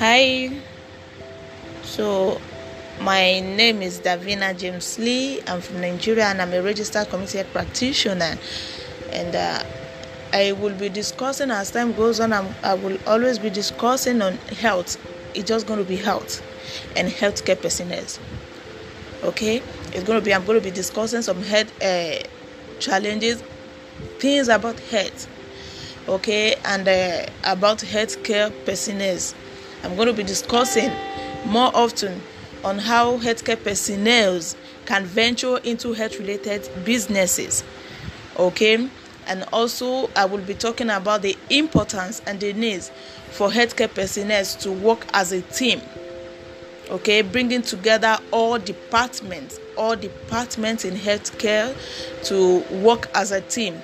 Hi. So, my name is Davina James Lee. I'm from Nigeria and I'm a registered community practitioner. And uh, I will be discussing as time goes on. I'm, I will always be discussing on health. It's just going to be health and healthcare personnel. Okay, it's going to be. I'm going to be discussing some health uh, challenges, things about health. Okay, and uh, about healthcare personnel. I'm going to be discussing more often on how healthcare personnel can venture into health related businesses. Okay, and also I will be talking about the importance and the needs for healthcare personnel to work as a team. Okay, bringing together all departments, all departments in healthcare to work as a team.